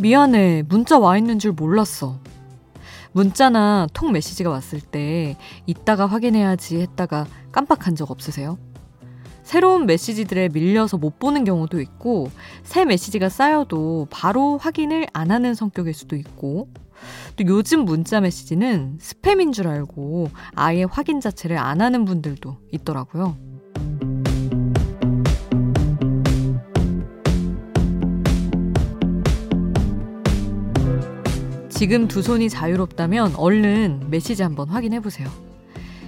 어, 미안해. 문자 와 있는 줄 몰랐어. 문자나 통 메시지가 왔을 때 이따가 확인해야지 했다가 깜빡한 적 없으세요? 새로운 메시지들에 밀려서 못 보는 경우도 있고, 새 메시지가 쌓여도 바로 확인을 안 하는 성격일 수도 있고, 또 요즘 문자 메시지는 스팸인 줄 알고 아예 확인 자체를 안 하는 분들도 있더라고요. 지금 두 손이 자유롭다면 얼른 메시지 한번 확인해 보세요.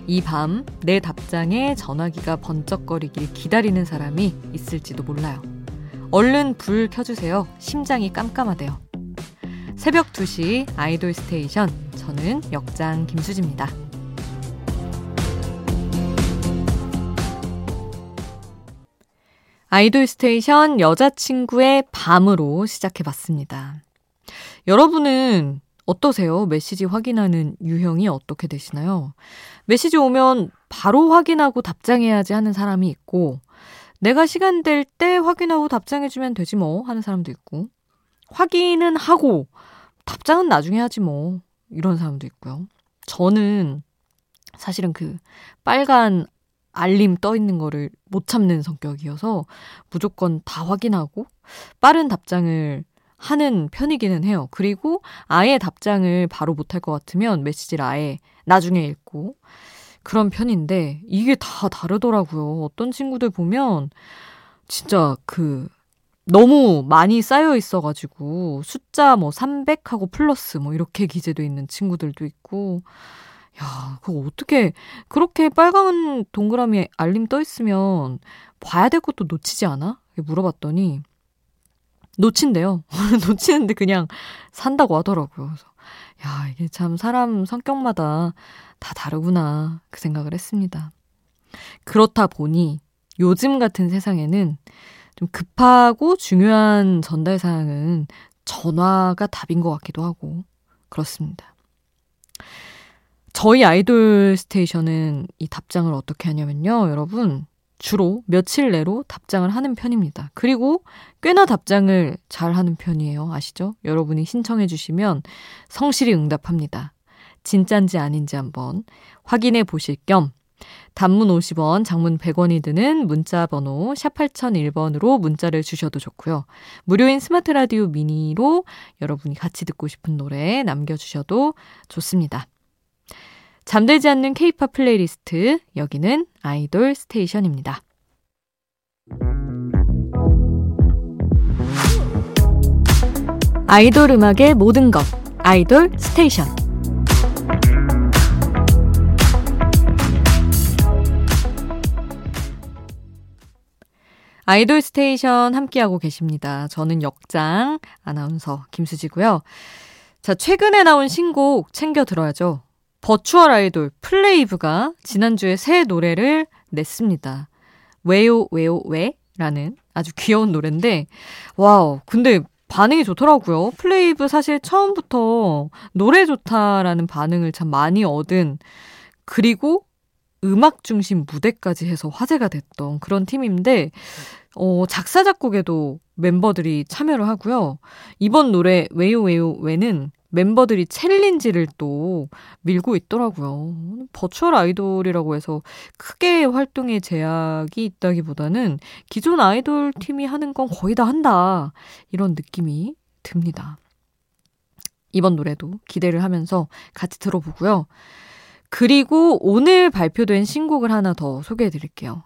이 밤 내 답장에 전화기가 번쩍거리길 기다리는 사람이 있을지도 몰라요. 얼른 불 켜주세요. 심장이 깜깜하대요. 새벽 2시 아이돌 스테이션. 저는 역장 김수지입니다. 아이돌 스테이션 여자친구의 밤으로 시작해봤습니다. 여러분은 어떠세요? 메시지 확인하는 유형이 어떻게 되시나요? 메시지 오면 바로 확인하고 답장해야지 하는 사람이 있고, 내가 시간 될 때 확인하고 답장해주면 되지 뭐 하는 사람도 있고, 확인은 하고 답장은 나중에 하지 뭐 이런 사람도 있고요. 저는 사실은 그 빨간 알림 떠 있는 거를 못 참는 성격이어서 무조건 다 확인하고 빠른 답장을 하는 편이기는 해요. 그리고 아예 답장을 바로 못할 것 같으면 메시지를 아예 나중에 읽고 그런 편인데 이게 다 다르더라고요. 어떤 친구들 보면 진짜 그 너무 많이 쌓여 있어가지고 숫자 뭐 300하고 플러스 뭐 이렇게 기재돼 있는 친구들도 있고 야, 그거 어떻게 그렇게 빨간 동그라미 알림 떠 있으면 봐야 될 것도 놓치지 않아? 물어봤더니 놓친대요. 놓치는데 그냥 산다고 하더라고요. 그래서 야, 이게 참 사람 성격마다 다 다르구나. 그 생각을 했습니다. 그렇다 보니 요즘 같은 세상에는 좀 급하고 중요한 전달 사항은 전화가 답인 것 같기도 하고 그렇습니다. 저희 아이돌 스테이션은 이 답장을 어떻게 하냐면요, 여러분. 주로 며칠 내로 답장을 하는 편입니다. 그리고 꽤나 답장을 잘 하는 편이에요. 아시죠? 여러분이 신청해 주시면 성실히 응답합니다. 진짠지 아닌지 한번 확인해 보실 겸 단문 50원, 장문 100원이 드는 문자 번호 샵 8001번으로 문자를 주셔도 좋고요. 무료인 스마트 라디오 미니로 여러분이 같이 듣고 싶은 노래 남겨 주셔도 좋습니다. 잠들지 않는 케이팝 플레이리스트, 여기는 아이돌 스테이션입니다. 아이돌 음악의 모든 것, 아이돌 스테이션. 아이돌 스테이션 함께하고 계십니다. 저는 역장 아나운서 김수지고요. 자, 최근에 나온 신곡 챙겨 들어야죠. virtual 아이돌 플레이브가 지난주에 새 노래를 냈습니다. 왜요, 왜요, 왜? 라는 아주 귀여운 노래인데, wow, 근데 반응이 좋더라고요. 플레이브 사실 처음부터 노래 좋다라는 반응을 참 많이 얻은, 그리고 음악 중심 무대까지 해서 화제가 됐던 그런 팀인데, 어, 작사, 작곡에도 멤버들이 참여를 하고요. 이번 노래, 왜요, 왜요, 왜는 멤버들이 챌린지를 또 밀고 있더라고요. 버추얼 아이돌이라고 해서 크게 활동에 제약이 있다기보다는 기존 아이돌 팀이 하는 건 거의 다 한다. 이런 느낌이 듭니다. 이번 노래도 기대를 하면서 같이 들어보고요. 그리고 오늘 발표된 신곡을 하나 더 소개해 드릴게요.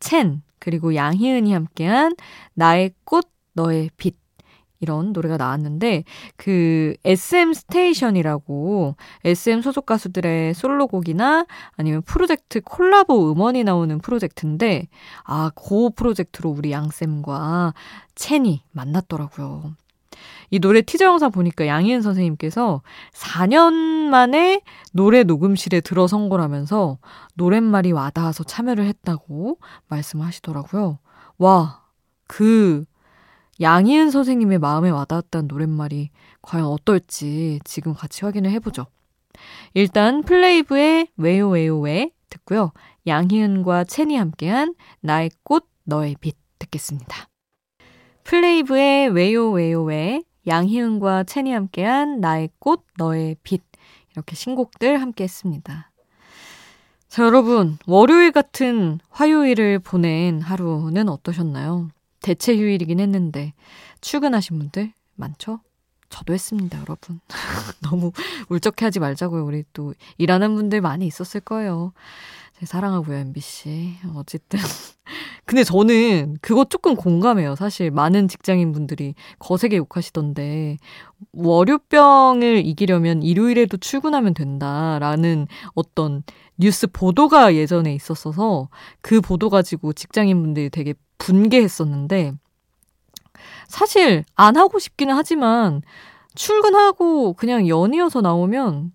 첸, 그리고 양희은이 함께한 나의 꽃, 너의 빛. 이런 노래가 나왔는데 그 SM 스테이션이라고 SM 소속 가수들의 솔로곡이나 아니면 프로젝트 콜라보 음원이 나오는 프로젝트인데 아, 그 프로젝트로 우리 양쌤과 첸이 만났더라고요. 이 노래 티저 영상 보니까 양희은 선생님께서 4년 만에 노래 녹음실에 들어선 거라면서 노랫말이 와닿아서 참여를 했다고 말씀하시더라고요. 와, 그 양희은 선생님의 마음에 와닿았던 노랫말이 과연 어떨지 지금 같이 확인을 해보죠. 일단 플레이브의 왜요 왜요 왜 듣고요. 양희은과 첸이 함께한 나의 꽃 너의 빛 듣겠습니다. 플레이브의 왜요 왜요 왜 양희은과 첸이 함께한 나의 꽃, 너의 빛. 이렇게 신곡들 함께 했습니다. 자, 여러분, 월요일 같은 화요일을 보낸 하루는 어떠셨나요? 대체 휴일이긴 했는데, 출근하신 분들 많죠? 저도 했습니다, 여러분. 너무 울적해 하지 말자고요. 우리 또 일하는 분들 많이 있었을 거예요. 사랑하고요, MBC. 어쨌든. 근데 저는 그거 조금 공감해요. 사실 많은 직장인 분들이 거세게 욕하시던데, 월요병을 이기려면 일요일에도 출근하면 된다라는 어떤 뉴스 보도가 예전에 있었어서 그 보도 가지고 직장인 분들이 되게 분개했었는데, 사실 안 하고 싶기는 하지만 출근하고 그냥 연이어서 나오면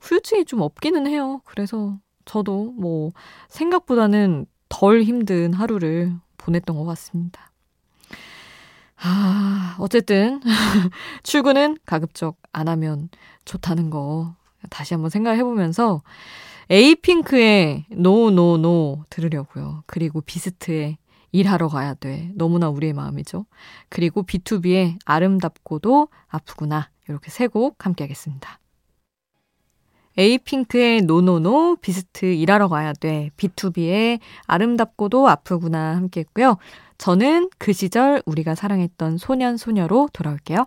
후유증이 좀 없기는 해요. 그래서 저도 뭐 생각보다는 덜 힘든 하루를 보냈던 것 같습니다. 아, 어쨌든 출근은 가급적 안 하면 좋다는 거 다시 한번 생각해 보면서 에이핑크의 노노노 들으려고요. 그리고 비스트의 일하러 가야 돼. 너무나 우리의 마음이죠. 그리고 B2B의 아름답고도 아프구나. 이렇게 세 곡 함께 하겠습니다. 에이핑크의 NoNoNo, 비스트 일하러 가야 돼, BTOB의 아름답고도 아프구나 함께 했고요. 저는 그 시절 우리가 사랑했던 소년 소녀로 돌아올게요.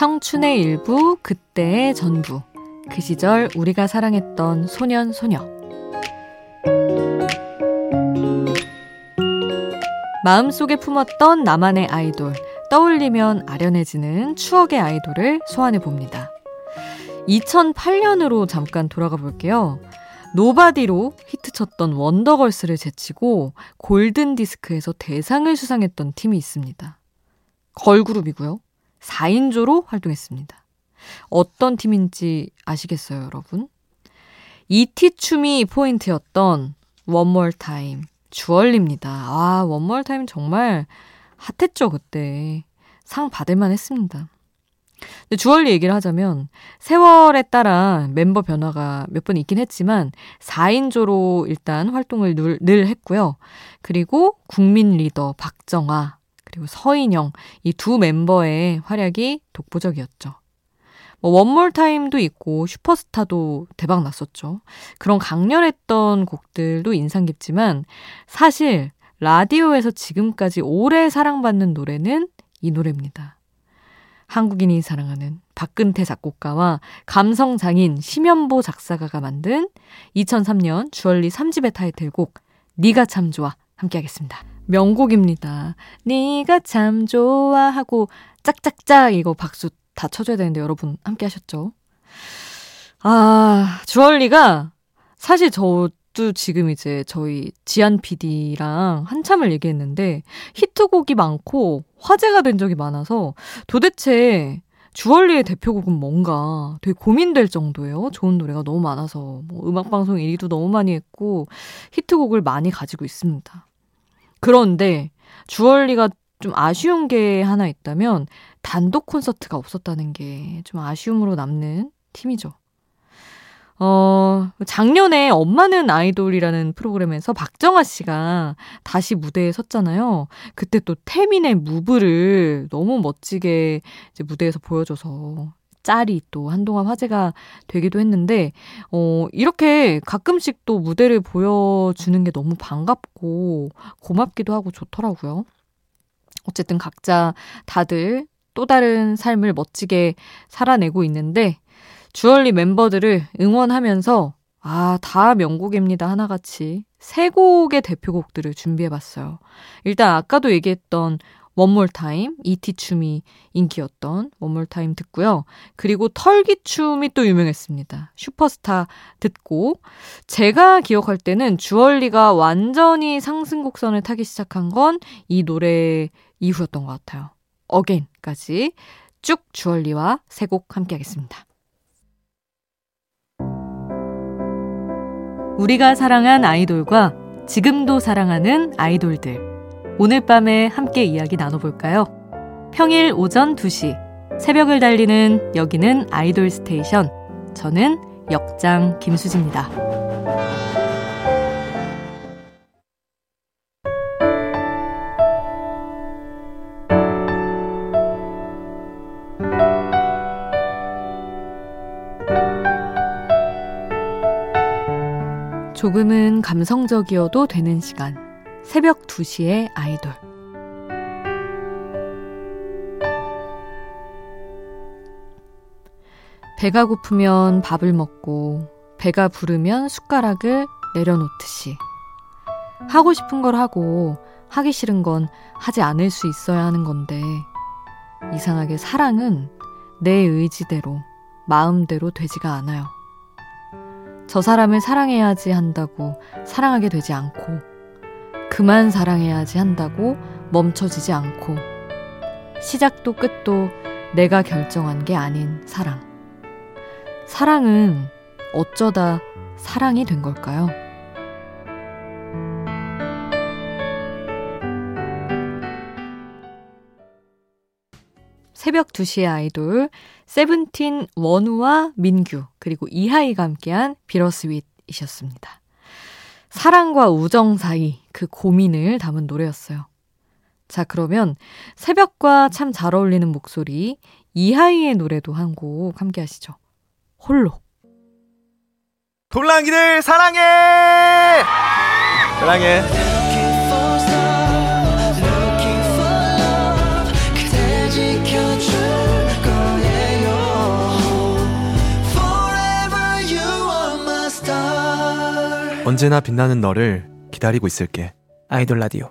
청춘의 일부, 그때의 전부. 그 시절 우리가 사랑했던 소년, 소녀. 마음속에 품었던 나만의 아이돌. 떠올리면 아련해지는 추억의 아이돌을 소환해 봅니다. 2008년으로 잠깐 돌아가 볼게요. Nobody로 히트쳤던 원더걸스를 제치고 골든 디스크에서 대상을 수상했던 팀이 있습니다. 걸그룹이고요. 4인조로 활동했습니다. 어떤 팀인지 아시겠어요, 여러분? ET 춤이 포인트였던 One More Time 주얼리입니다. 아, One More Time 정말 핫했죠, 그때. 상 받을만 했습니다. 근데 주얼리 얘기를 하자면 세월에 따라 멤버 변화가 몇 번 있긴 했지만 4인조로 일단 활동을 늘, 늘 했고요. 그리고 국민 리더 박정아, 그리고 서인영 이 두 멤버의 활약이 독보적이었죠. 뭐 원몰 타임도 있고 슈퍼스타도 대박 났었죠. 그런 강렬했던 곡들도 인상 깊지만 사실 라디오에서 지금까지 오래 사랑받는 노래는 이 노래입니다. 한국인이 사랑하는 박근태 작곡가와 감성 장인 심연보 작사가가 만든 2003년 주얼리 3집의 타이틀곡 네가 참 좋아 함께 하겠습니다. 명곡입니다. 네가 참 좋아하고 짝짝짝 이거 박수 다 쳐줘야 되는데 여러분 함께 하셨죠? 아, 주얼리가 사실 저도 지금 이제 저희 지안 PD랑 한참을 얘기했는데 히트곡이 많고 화제가 된 적이 많아서 도대체 주얼리의 대표곡은 뭔가 되게 고민될 정도예요. 좋은 노래가 너무 많아서 뭐 음악방송 1위도 너무 많이 했고 히트곡을 많이 가지고 있습니다. 그런데 주얼리가 좀 아쉬운 게 하나 있다면 단독 콘서트가 없었다는 게 좀 아쉬움으로 남는 팀이죠. 어, 작년에 엄마는 아이돌이라는 프로그램에서 박정아 씨가 다시 무대에 섰잖아요. 그때 또 태민의 무브를 너무 멋지게 이제 무대에서 보여줘서 짤이 또 한동안 화제가 되기도 했는데, 어, 이렇게 가끔씩 또 무대를 보여주는 게 너무 반갑고 고맙기도 하고 좋더라고요. 어쨌든 각자 다들 또 다른 삶을 멋지게 살아내고 있는데 주얼리 멤버들을 응원하면서 아, 다 명곡입니다. 하나같이. 세 곡의 대표곡들을 준비해봤어요. 일단 아까도 얘기했던 원몰 타임, 이티 춤이 인기였던 One More Time 듣고요. 그리고 털기 춤이 또 유명했습니다. 슈퍼스타 듣고 제가 기억할 때는 주얼리가 완전히 상승 곡선을 타기 시작한 건 이 노래 이후였던 것 같아요. Again까지 쭉 주얼리와 세 곡 함께 하겠습니다. 우리가 사랑한 아이돌과 지금도 사랑하는 아이돌들. 오늘 밤에 함께 이야기 나눠볼까요? 평일 오전 2시 새벽을 달리는 여기는 아이돌 스테이션. 저는 역장 김수지입니다. 조금은 감성적이어도 되는 시간. 새벽 2시에 아이돌. 배가 고프면 밥을 먹고, 배가 부르면 숟가락을 내려놓듯이. 하고 싶은 걸 하고, 하기 싫은 건 하지 않을 수 있어야 하는 건데, 이상하게 사랑은 내 의지대로, 마음대로 되지가 않아요. 저 사람을 사랑해야지 한다고 사랑하게 되지 않고, 그만 사랑해야지 한다고 멈춰지지 않고 시작도 끝도 내가 결정한 게 아닌 사랑. 사랑은 어쩌다 사랑이 된 걸까요? 새벽 2시의 아이돌 세븐틴 원우와 민규 그리고 이하이가 함께한 비러스윗이셨습니다. 사랑과 우정 사이 그 고민을 담은 노래였어요. 자, 그러면 새벽과 참 잘 어울리는 목소리 이하이의 노래도 한 곡 함께 하시죠. 홀로. 돌랑이들 사랑해! 사랑해. 언제나 빛나는 너를 기다리고 있을게. 아이돌 라디오.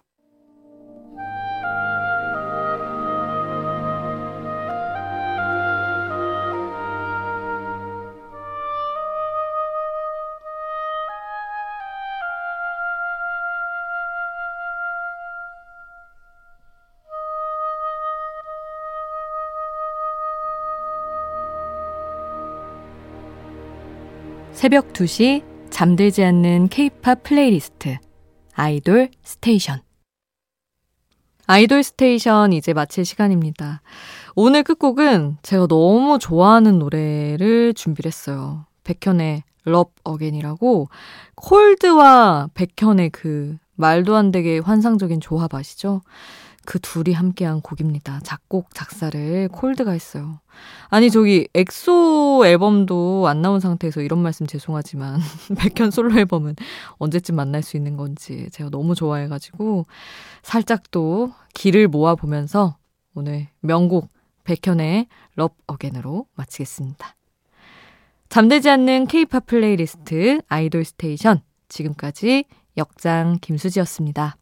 새벽 2시 잠들지 않는 케이팝 플레이리스트 아이돌 스테이션 아이돌 스테이션 이제 마칠 시간입니다. 오늘 끝곡은 제가 너무 좋아하는 노래를 준비를 했어요. 백현의 Love Again이라고 콜드와 백현의 그 말도 안 되게 환상적인 조합 아시죠? 그 둘이 함께한 곡입니다. 작곡, 작사를 콜드가 했어요. 아니, 저기, 엑소 앨범도 안 나온 상태에서 이런 말씀 죄송하지만, 백현 솔로 앨범은 언제쯤 만날 수 있는 건지 제가 너무 좋아해가지고, 살짝 또 기를 모아보면서 오늘 명곡 백현의 Love Again으로 마치겠습니다. 잠들지 않는 케이팝 플레이리스트 아이돌 스테이션. 지금까지 역장 김수지였습니다.